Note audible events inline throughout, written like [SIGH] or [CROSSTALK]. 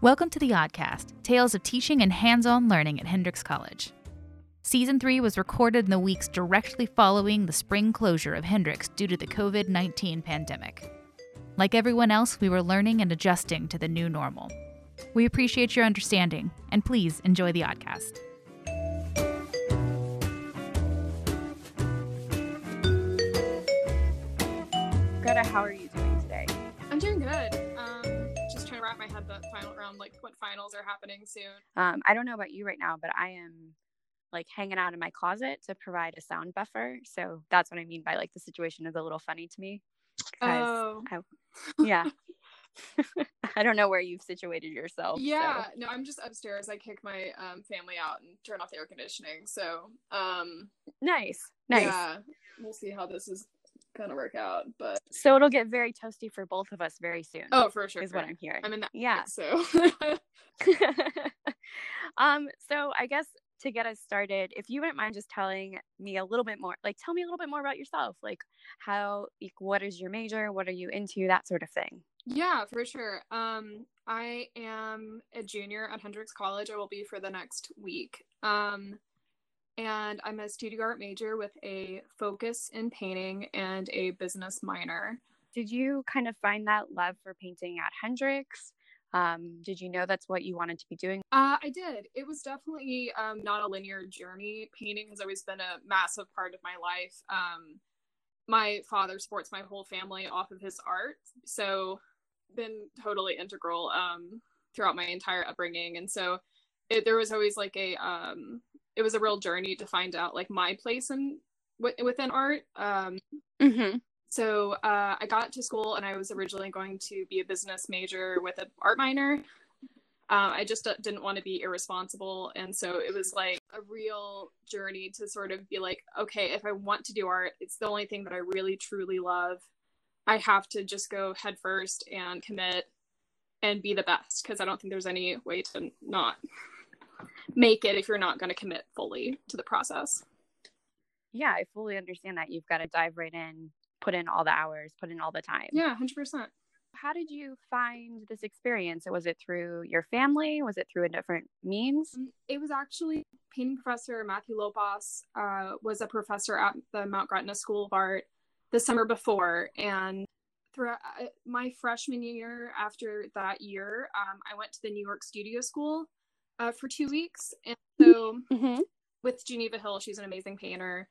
Welcome to the Oddcast Tales of Teaching and Hands On Learning at Hendrix College. Season 3 was recorded in the weeks directly following the spring closure of Hendrix due to the COVID 19 pandemic. Like everyone else, we were learning and adjusting to the new normal. We appreciate your understanding, and please enjoy the Oddcast. Greta, how are you my head that final round, like what finals are happening soon. Um, I don't know about you right now, but I am like hanging out in my closet to provide a sound buffer. So that's what I mean by like the situation is a little funny to me. Oh, I, yeah. [LAUGHS] I don't know where you've situated yourself. yeah. so- No, I'm just upstairs. I kick my um, family out and turn off the air conditioning. So, um, Nice. Nice. yeah, we'll see how this is gonna work out. But So it'll get very toasty for both of us very soon. oh, for sure, is what I'm hearing. I'm in that. yeah. So, [LAUGHS] [LAUGHS] um, so I guess to get us started, if you wouldn't mind just telling me a little bit more, like tell me a little bit more about yourself, like how, like, what is your major, what are you into, that sort of thing. yeah, for sure. Um, I am a junior at Hendrix College. I will be for the next week. Um, and I'm a studio art major with a focus in painting and a business minor. Did you kind of find that love for painting at Hendrix? Um, did you know that's what you wanted to be doing? Uh, I did. It was definitely um, not a linear journey. Painting has always been a massive part of my life. Um, my father supports my whole family off of his art, so been totally integral um, throughout my entire upbringing. And so it, there was always like a um, it was a real journey to find out like my place in w- within art. Um, Mm-hmm. so uh, I got to school and I was originally going to be a business major with an art minor. Um, I just uh, didn't want to be irresponsible. And so it was like a real journey to sort of be like, okay, if I want to do art, it's the only thing that I really truly love. I have to just go headfirst and commit and be the best because I don't think there's any way to not make it if you're not going to commit fully to the process. Yeah, I fully understand that. You've got to dive right in, put in all the hours, put in all the time. Yeah, 100%. How did you find this experience? Was it through your family? Was it through a different means? Um, It was actually painting professor Matthew Lopas uh, was a professor at the Mount Gretna School of Art the summer before, and throughout uh, my freshman year, after that year, um, I went to the New York Studio School uh, for two weeks, and so Mm-hmm. with Geneva Hill, she's an amazing painter.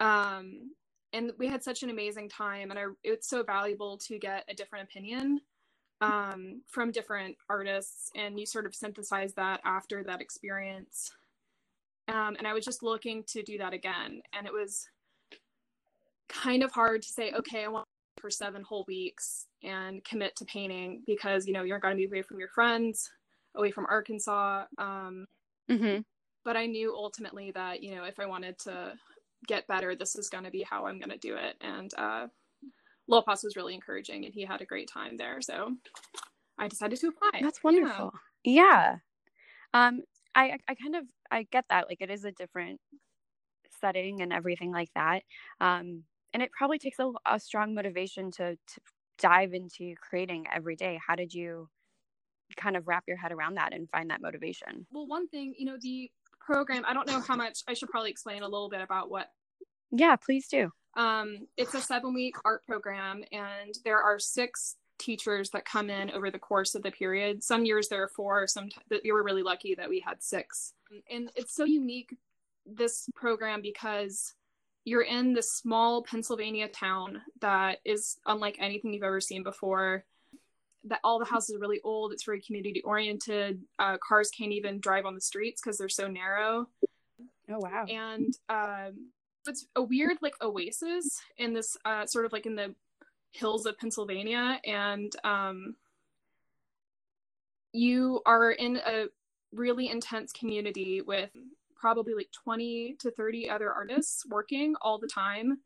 Um, and we had such an amazing time, and I, it's so valuable to get a different opinion um, from different artists, and you sort of synthesize that after that experience. Um, and I was just looking to do that again, and it was kind of hard to say, okay, I want for seven whole weeks and commit to painting because you know you're going to be away from your friends, away from Arkansas. Um, Mm-hmm. but I knew ultimately that you know if I wanted to get better, this is going to be how I'm going to do it. And uh, Lopas was really encouraging, and he had a great time there. So I decided to apply. That's Yeah. wonderful. Yeah. Um, I I kind of I get that. Like it is a different setting and everything like that. Um, and it probably takes a, a strong motivation to to dive into creating every day. How did you kind of wrap your head around that and find that motivation? Well, one thing, you know, the program. I don't know how much. I should probably explain a little bit about what Yeah, please do. Um, it's a seven week art program, and there are six teachers that come in over the course of the period. Some years there are four, some we were really lucky that we had six. And it's so unique, this program, because you're in this small Pennsylvania town that is unlike anything you've ever seen before. That all the houses are really old. It's very community oriented. Uh, cars can't even drive on the streets because they're so narrow Oh wow. and um, it's a weird like oasis in this uh, sort of like in the hills of Pennsylvania, and um, you are in a really intense community with probably like 20 to 30 other artists working all the time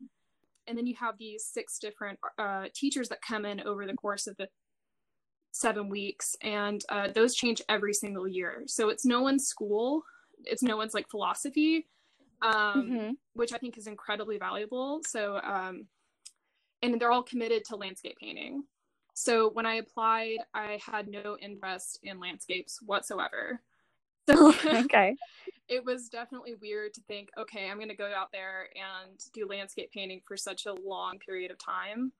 and then you have these six different uh, teachers that come in over the course of the seven weeks and uh, those change every single year so it's no one's school it's no one's like philosophy um, Mhm. which I think is incredibly valuable. So, um, and they're all committed to landscape painting. So when I applied, I had no interest in landscapes whatsoever. So [LAUGHS] okay. it was definitely weird to think, okay, I'm going to go out there and do landscape painting for such a long period of time.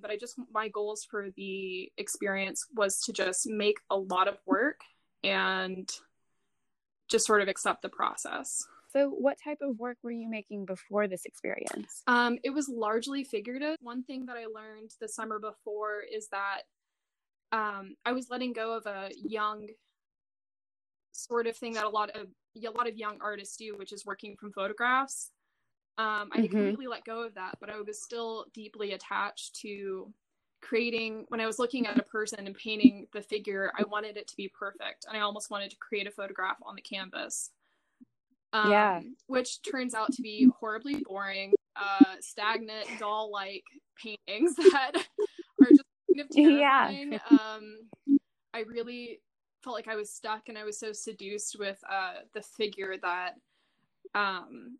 But I just, my goals for the experience was to just make a lot of work and just sort of accept the process. So, what type of work were you making before this experience? Um, it was largely figurative. One thing that I learned the summer before is that um, I was letting go of a young sort of thing that a lot of a lot of young artists do, which is working from photographs. Um, I mm-hmm. completely let go of that, but I was still deeply attached to creating. When I was looking at a person and painting the figure, I wanted it to be perfect, and I almost wanted to create a photograph on the canvas. Um, yeah. Which turns out to be horribly boring, uh, stagnant, doll like paintings [LAUGHS] that are just kind of [LAUGHS] terrifying. Yeah. um, I really felt like I was stuck and I was so seduced with uh, the figure that um,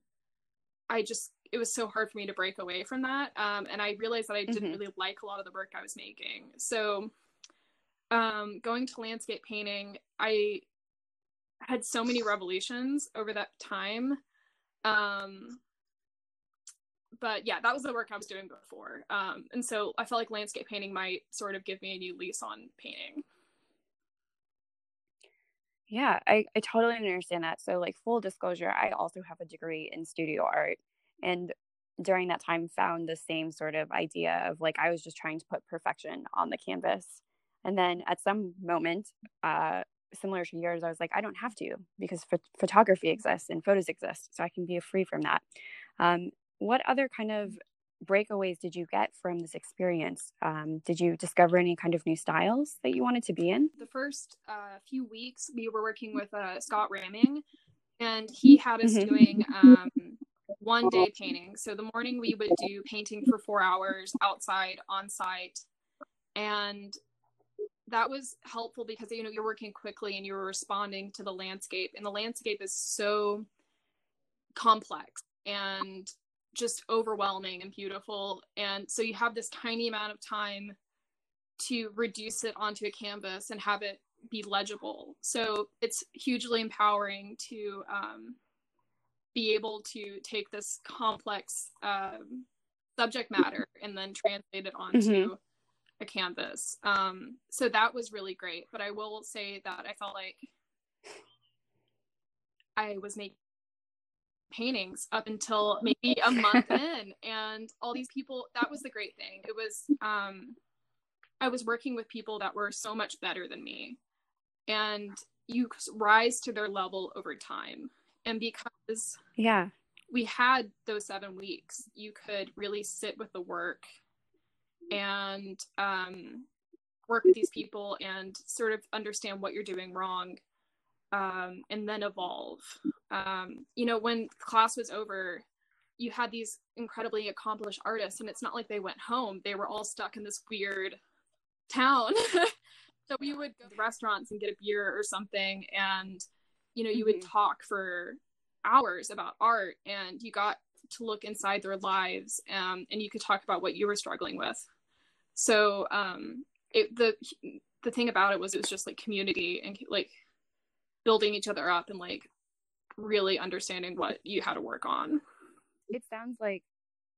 I just, it was so hard for me to break away from that. Um, and I realized that I didn't mm-hmm. really like a lot of the work I was making. So um, going to landscape painting, I had so many revelations over that time. Um, but yeah, that was the work I was doing before. Um, and so I felt like landscape painting might sort of give me a new lease on painting. Yeah, I, I totally understand that. So, like, full disclosure, I also have a degree in studio art. And during that time, found the same sort of idea of like, I was just trying to put perfection on the canvas. And then at some moment, uh, similar to yours, I was like, I don't have to because ph- photography exists and photos exist, so I can be free from that. Um, what other kind of breakaways did you get from this experience? Um, did you discover any kind of new styles that you wanted to be in? The first uh, few weeks, we were working with uh, Scott Ramming, and he had us mm-hmm. doing um, one day painting. So the morning we would do painting for four hours outside on site, and that was helpful because you know you're working quickly and you're responding to the landscape and the landscape is so complex and just overwhelming and beautiful and so you have this tiny amount of time to reduce it onto a canvas and have it be legible so it's hugely empowering to um, be able to take this complex um, subject matter and then translate it onto mm-hmm a canvas. Um, so that was really great. But I will say that I felt like I was making paintings up until maybe a month in, and all these people. That was the great thing. It was um, I was working with people that were so much better than me, and you rise to their level over time. And because yeah, we had those seven weeks, you could really sit with the work and um, work with these people and sort of understand what you're doing wrong um, and then evolve. Um, you know, when class was over, you had these incredibly accomplished artists, and it's not like they went home, they were all stuck in this weird town. [LAUGHS] so we would go to restaurants and get a beer or something, and you know, you mm-hmm. would talk for hours about art, and you got to look inside their lives um, and you could talk about what you were struggling with so um it the the thing about it was it was just like community and like building each other up and like really understanding what you had to work on. It sounds like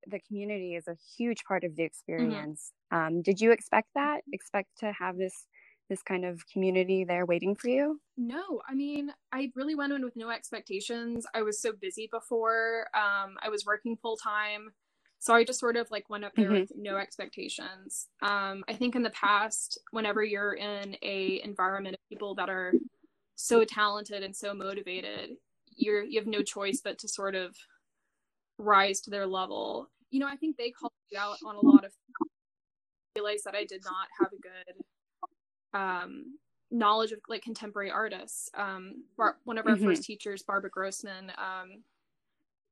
the community is a huge part of the mm-hmm. experience. Mm-hmm. um, did you expect that? Expect to have this this kind of community there waiting for you? No. I mean i really went in with no expectations. I was so busy before. Um, i was working full time so i just sort of like went up there mm-hmm. with no expectations. Um, i think in the past whenever you're in a environment of people that are so talented and so motivated you're you have no choice but to sort of rise to their level. You know i think they called you out on a lot of realized that i did not have a good um, knowledge of like contemporary artists. Um, Bar- one of our mm-hmm. first teachers barbara grossman um,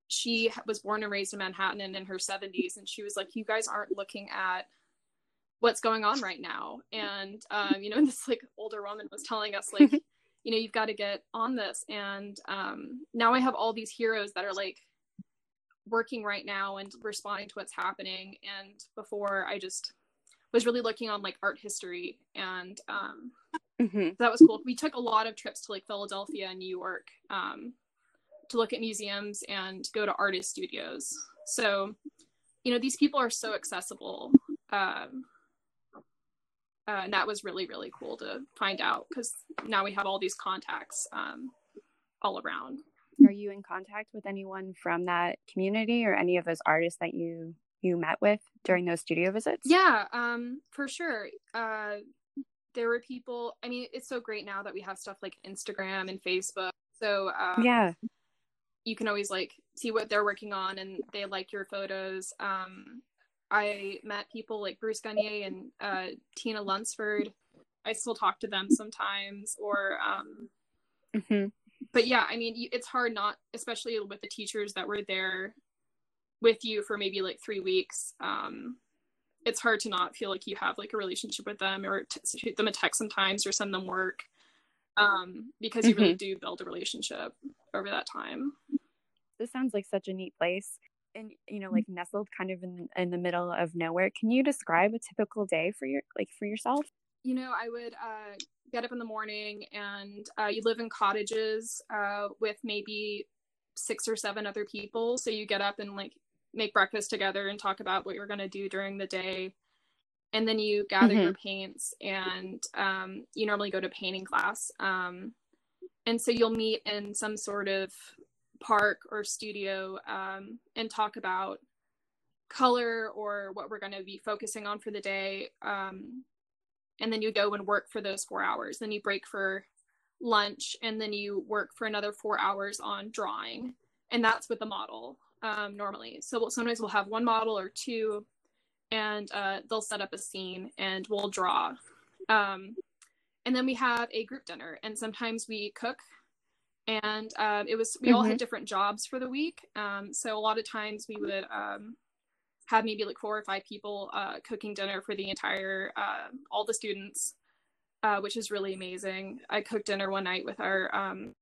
she was born and raised in Manhattan and in her 70s and she was like you guys aren't looking at what's going on right now. And um, you know [LAUGHS] this like older woman was telling us like [LAUGHS] you know you've got to get on this and um, now I have all these heroes that are like working right now and responding to what's happening and before I just was really looking on like art history and um, Mm-hmm. that was cool. We took a lot of trips to like Philadelphia and New York um, to look at museums and go to artist studios. So, you know, these people are so accessible. Um, uh, and that was really, really cool to find out because now we have all these contacts um, all around. Are you in contact with anyone from that community or any of those artists that you you met with during those studio visits? Yeah, um, for sure. Uh, there were people. I mean, it's so great now that we have stuff like Instagram and Facebook. So um, Yeah. you can always like see what they're working on, and they like your photos. Um, I met people like Bruce Gagnier and uh, Tina Lunsford. I still talk to them sometimes, or um, hmm but yeah, I mean, it's hard not, especially with the teachers that were there with you for maybe like three weeks. Um, it's hard to not feel like you have like a relationship with them or t- shoot them a text sometimes or send them work um, because you really do build a relationship over that time. This sounds like such a neat place. And you know, like nestled kind of in in the middle of nowhere. Can you describe a typical day for your like for yourself? You know, I would uh, get up in the morning and uh, you live in cottages uh, with maybe six or seven other people. So you get up and like make breakfast together and talk about what you're going to do during the day. And then you gather your paints and um, you normally go to painting class. Um, and so you'll meet in some sort of park or studio um, and talk about color or what we're going to be focusing on for the day. Um, and then you go and work for those four hours. Then you break for lunch, and then you work for another four hours on drawing. And that's with the model um, normally. So we'll, sometimes we'll have one model or two, and uh, they'll set up a scene, and we'll draw. Um, and then we have a group dinner, and sometimes we cook. And um, it was we all had different jobs for the week. Um, so a lot of times we would um, have maybe like four or five people uh, cooking dinner for the entire uh, all the students, uh, which is really amazing. I cooked dinner one night with our um,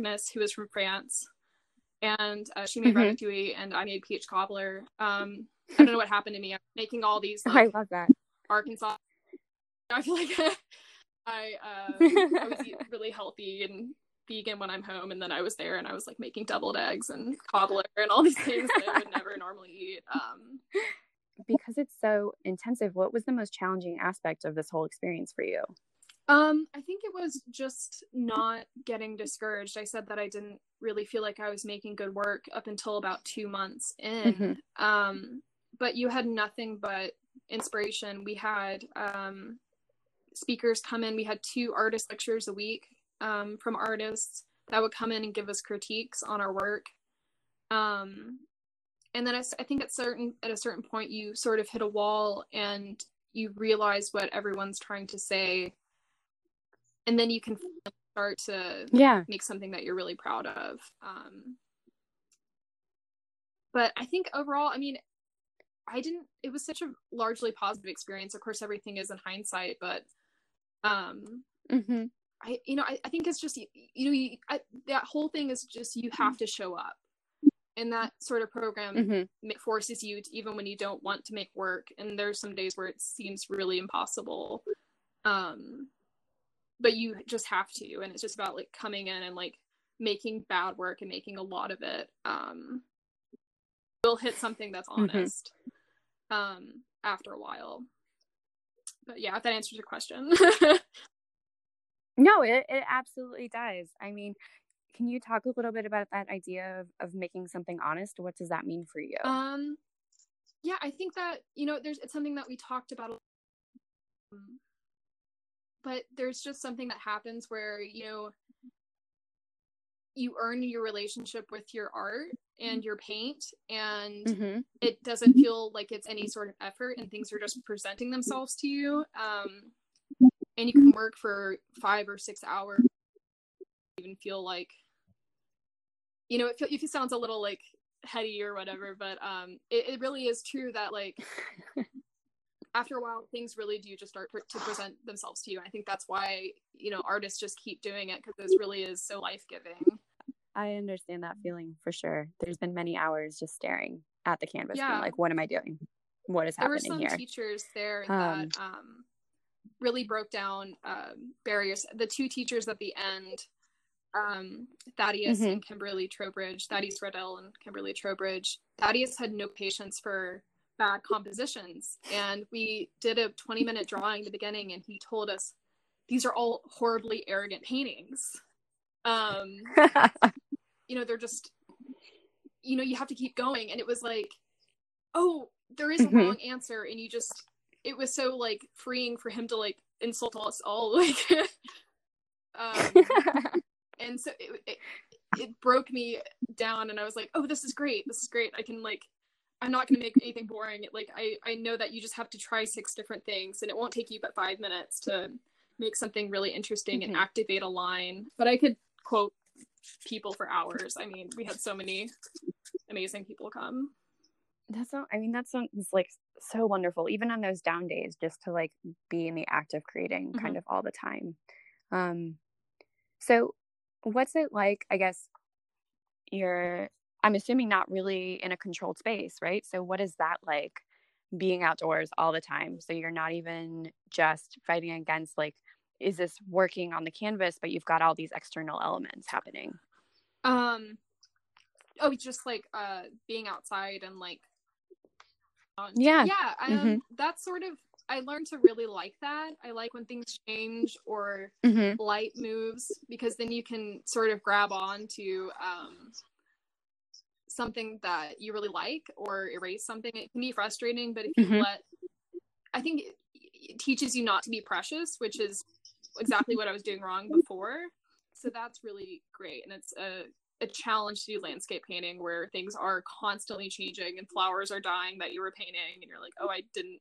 miss who was from France, and uh, she made Mhm. ratatouille and I made peach cobbler. Um, I don't know what happened to me. I'm making all these [LAUGHS] I love that. Arkansas. [LAUGHS] I feel like [LAUGHS] I I was really healthy and vegan when I'm home, and then I was there and I was like making deviled eggs and cobbler and all these things that I would never [LAUGHS] normally eat. Um, Because it's so intensive, what was the most challenging aspect of this whole experience for you? um, I think it was just not getting discouraged. I said that I didn't really feel like I was making good work up until about two months in. Mhm. Um, but you had nothing but inspiration. We had um, speakers come in. We had two artist lectures a week um, from artists that would come in and give us critiques on our work. Um, and then I think at certain at a certain point you sort of hit a wall and you realize what everyone's trying to say, and then you can start to Yeah. make something that you're really proud of. Um, but I think overall, I mean, I didn't. It was such a largely positive experience. Of course, everything is in hindsight, but um, hmm I, you know, I, I think it's just you, you know, you, I, that whole thing is just you have to show up, and that sort of program hmm ma- forces you to, even when you don't want to make work. And there's some days where it seems really impossible, um, but you just have to, and it's just about like coming in and like making bad work and making a lot of it. Um, you'll hit something that's Mhm. honest um, after a while. But yeah, if that answers your question. [LAUGHS] No, it, it absolutely does. I mean, can you talk a little bit about that idea of, of making something honest? What does that mean for you? Um, yeah, I think that you know, there's it's something that we talked about, a lot. Um, but there's just something that happens where you know you earn your relationship with your art and your paint, and hmm it doesn't feel like it's any sort of effort, and things are just presenting themselves to you. Um, and you can work for five or six hours, even feel like you know, it, feel, if it sounds a little like heady or whatever, but um, it, it really is true that like [LAUGHS] after a while, things really do just start to present themselves to you. And I think that's why you know artists just keep doing it because this really is so life giving. I understand that feeling for sure. There's been many hours just staring at the canvas, Yeah. like, what am I doing? what is happening? there were some here. teachers there Um, that um, really broke down um, barriers. The two teachers at the end, um, Thaddeus Mhm. and Kimberly Trowbridge, Thaddeus Radell and Kimberly Trowbridge. Thaddeus had no patience for bad compositions, and we did a 20 minute drawing at the beginning, and he told us these are all horribly arrogant paintings. Um, [LAUGHS] you know, they're just, you know, you have to keep going, and it was like, oh, there is a Mhm. wrong answer, and you just, it was so like freeing for him to like insult us all, [LAUGHS] like. um, [LAUGHS] and so it, it it broke me down and i was like oh this is great this is great i can like i'm not going to make anything boring like i i know that you just have to try six different things and it won't take you but five minutes to make something really interesting and Mhm. activate a line but i could quote people for hours i mean we had so many amazing people come That's so. I mean, that sounds like so wonderful. Even on those down days, just to like be in the act of creating, kind of all the time. Um, so what's it like? I guess you're. I'm assuming not really in a controlled space, right? So what is that like? Being outdoors all the time, so you're not even just fighting against like, is this working on the canvas, but you've got all these external elements happening. um oh just like uh being outside and like um, Yeah. yeah um, Mhm. that's sort of i learned to really like that i like when things change or Mm-hmm. light moves because then you can sort of grab on to um something that you really like or erase something it can be frustrating but if you Mhm. let i think it, it teaches you not to be precious which is exactly what i was doing wrong before so that's really great and it's a a challenge to do landscape painting where things are constantly changing and flowers are dying that you were painting and you're like oh i didn't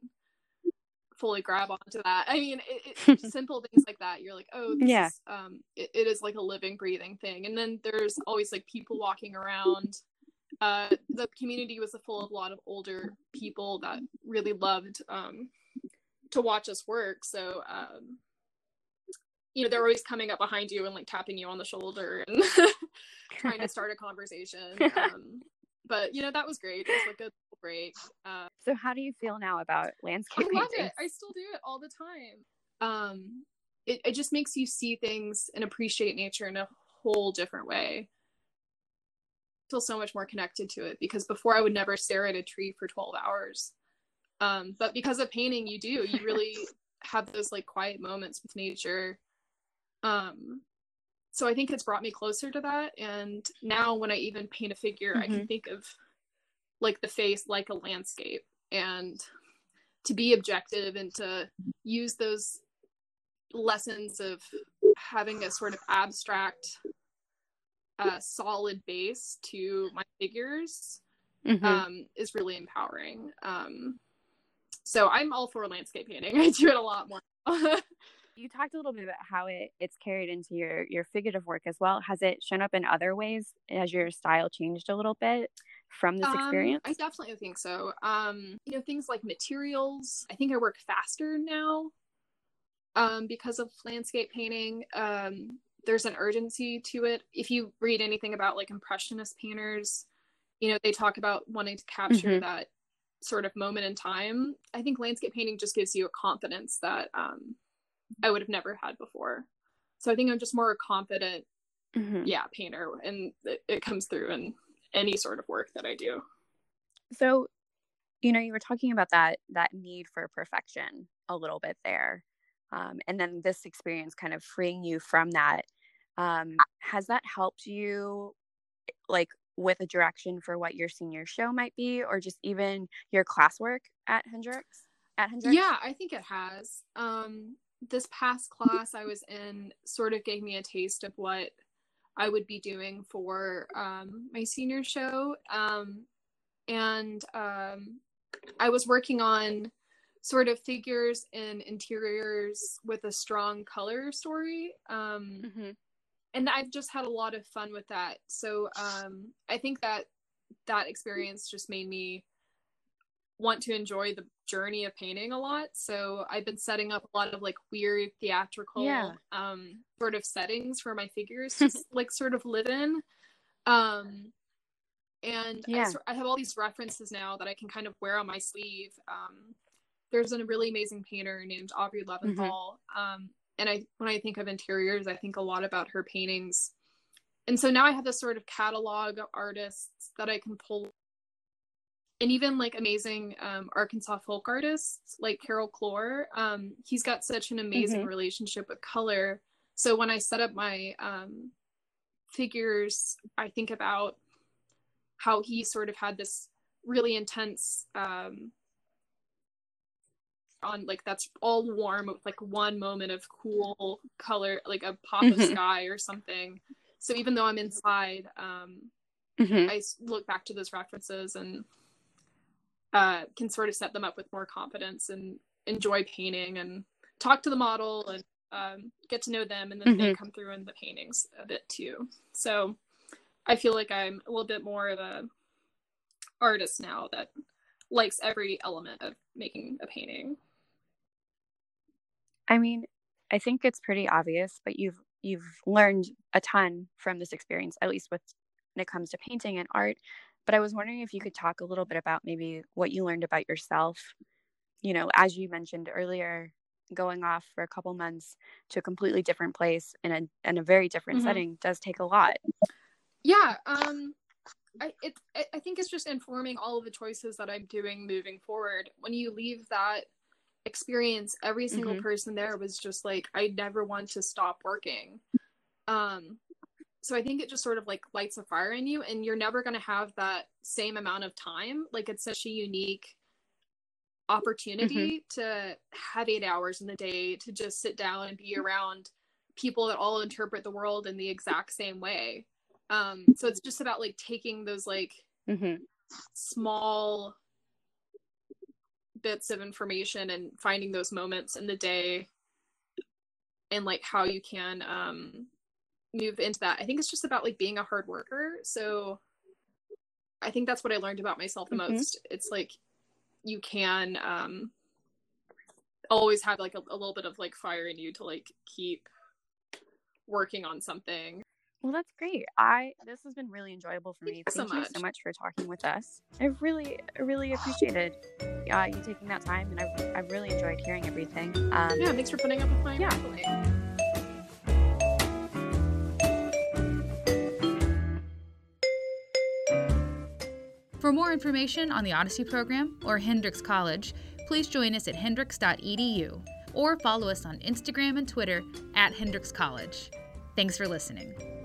fully grab onto that. I mean it, it, [LAUGHS] simple things like that you're like oh this Yeah. is, um it, it is like a living breathing thing. And then there's always like people walking around. Uh the community was full of a lot of older people that really loved um to watch us work. So um you know they're always coming up behind you and like tapping you on the shoulder and [LAUGHS] trying to start a conversation [LAUGHS] um but you know that was great it was like a break uh So how do you feel now about landscape I love painting? it. I still do it all the time. Um, it, it just makes you see things and appreciate nature in a whole different way. I feel so much more connected to it because before I would never stare at a tree for 12 hours. Um, but because of painting, you do. You really [LAUGHS] have those like quiet moments with nature. Um, so I think it's brought me closer to that. And now when I even paint a figure, I can think of like the face like a landscape. And to be objective and to use those lessons of having a sort of abstract uh, solid base to my figures Mhm. um, is really empowering. Um, so i'm all for landscape painting. [LAUGHS] I do it a lot more [LAUGHS] you talked a little bit about how it, it's carried into your your figurative work as well. Has it shown up in other ways? Has your style changed a little bit from this Um, experience? I definitely think so. Um, you know, things like materials. I think I work faster now um, because of landscape painting. Um, there's an urgency to it. If you read anything about like impressionist painters, you know, they talk about wanting to capture Mhm. that sort of moment in time. I think landscape painting just gives you a confidence that um, I would have never had before. So I think I'm just more a confident, Mhm. yeah, painter, and it, it comes through in any sort of work that I do. So, you know, you were talking about that that need for perfection a little bit there, um, and then this experience kind of freeing you from that. Um, has that helped you, like, with a direction for what your senior show might be, or just even your classwork at Hendrix? At Hendrix? Yeah, I think it has. Um, this past class I was in sort of gave me a taste of what I would be doing for um, my senior show. Um, and um, I was working on sort of figures in interiors with a strong color story. Um, hmm and I've just had a lot of fun with that. So um, I think that that experience just made me want to enjoy the journey of painting a lot. So I've been setting up a lot of like weird theatrical Yeah. um, sort of settings for my figures [LAUGHS] to like sort of live in. Um, and Yeah. I, I have all these references now that I can kind of wear on my sleeve. Um, there's a really amazing painter named Aubrey Levinthal, um, and I when I think of interiors, I think a lot about her paintings. And so now I have this sort of catalog of artists that I can pull, and even like amazing um, Arkansas folk artists like Carroll Cloar. Um, he's got such an amazing Mhm. relationship with color. So when I set up my um, figures, I think about how he sort of had this really intense um on like that's all warm with like one moment of cool color like a pop of Mhm. sky or something so even though i'm inside um Mhm. i look back to those references and uh can sort of set them up with more confidence and enjoy painting and talk to the model and um, get to know them and then they come through in the paintings a bit too. So i feel like i'm a little bit more of a artist now that likes every element of making a painting. I mean, I think it's pretty obvious, but you've you've learned a ton from this experience, at least with when it comes to painting and art. But I was wondering if you could talk a little bit about maybe what you learned about yourself. You know, as you mentioned earlier, going off for a couple months to a completely different place in a in a very different Mhm. setting does take a lot. yeah um i it I- think it's just informing all of the choices that i'm doing moving forward when you leave that experience every single Mhm. person there was just like i never want to stop working um so i think it just sort of like lights a fire in you and you're never going to have that same amount of time. Like it's such a unique opportunity to have eight hours in the day to just sit down and be around people that all interpret the world in the exact same way. Um so it's just about like taking those like hmm small bits of information and finding those moments in the day and like how you can um move into that i think it's just about like being a hard worker so i think that's what i learned about myself the Mhm. most it's like you can um always have like a, a little bit of like fire in you to like keep working on something Well, that's great. I this has been really enjoyable for Thank me. so Thank you so much. much for talking with us. I really, really appreciated uh, you taking that time, and I, I really enjoyed hearing everything. Um, yeah thanks for putting up with my Yeah. rambling. For more information on the Odyssey program or Hendrix College, please join us at hendrix.edu or follow us on Instagram and Twitter at Hendrix College. Thanks for listening.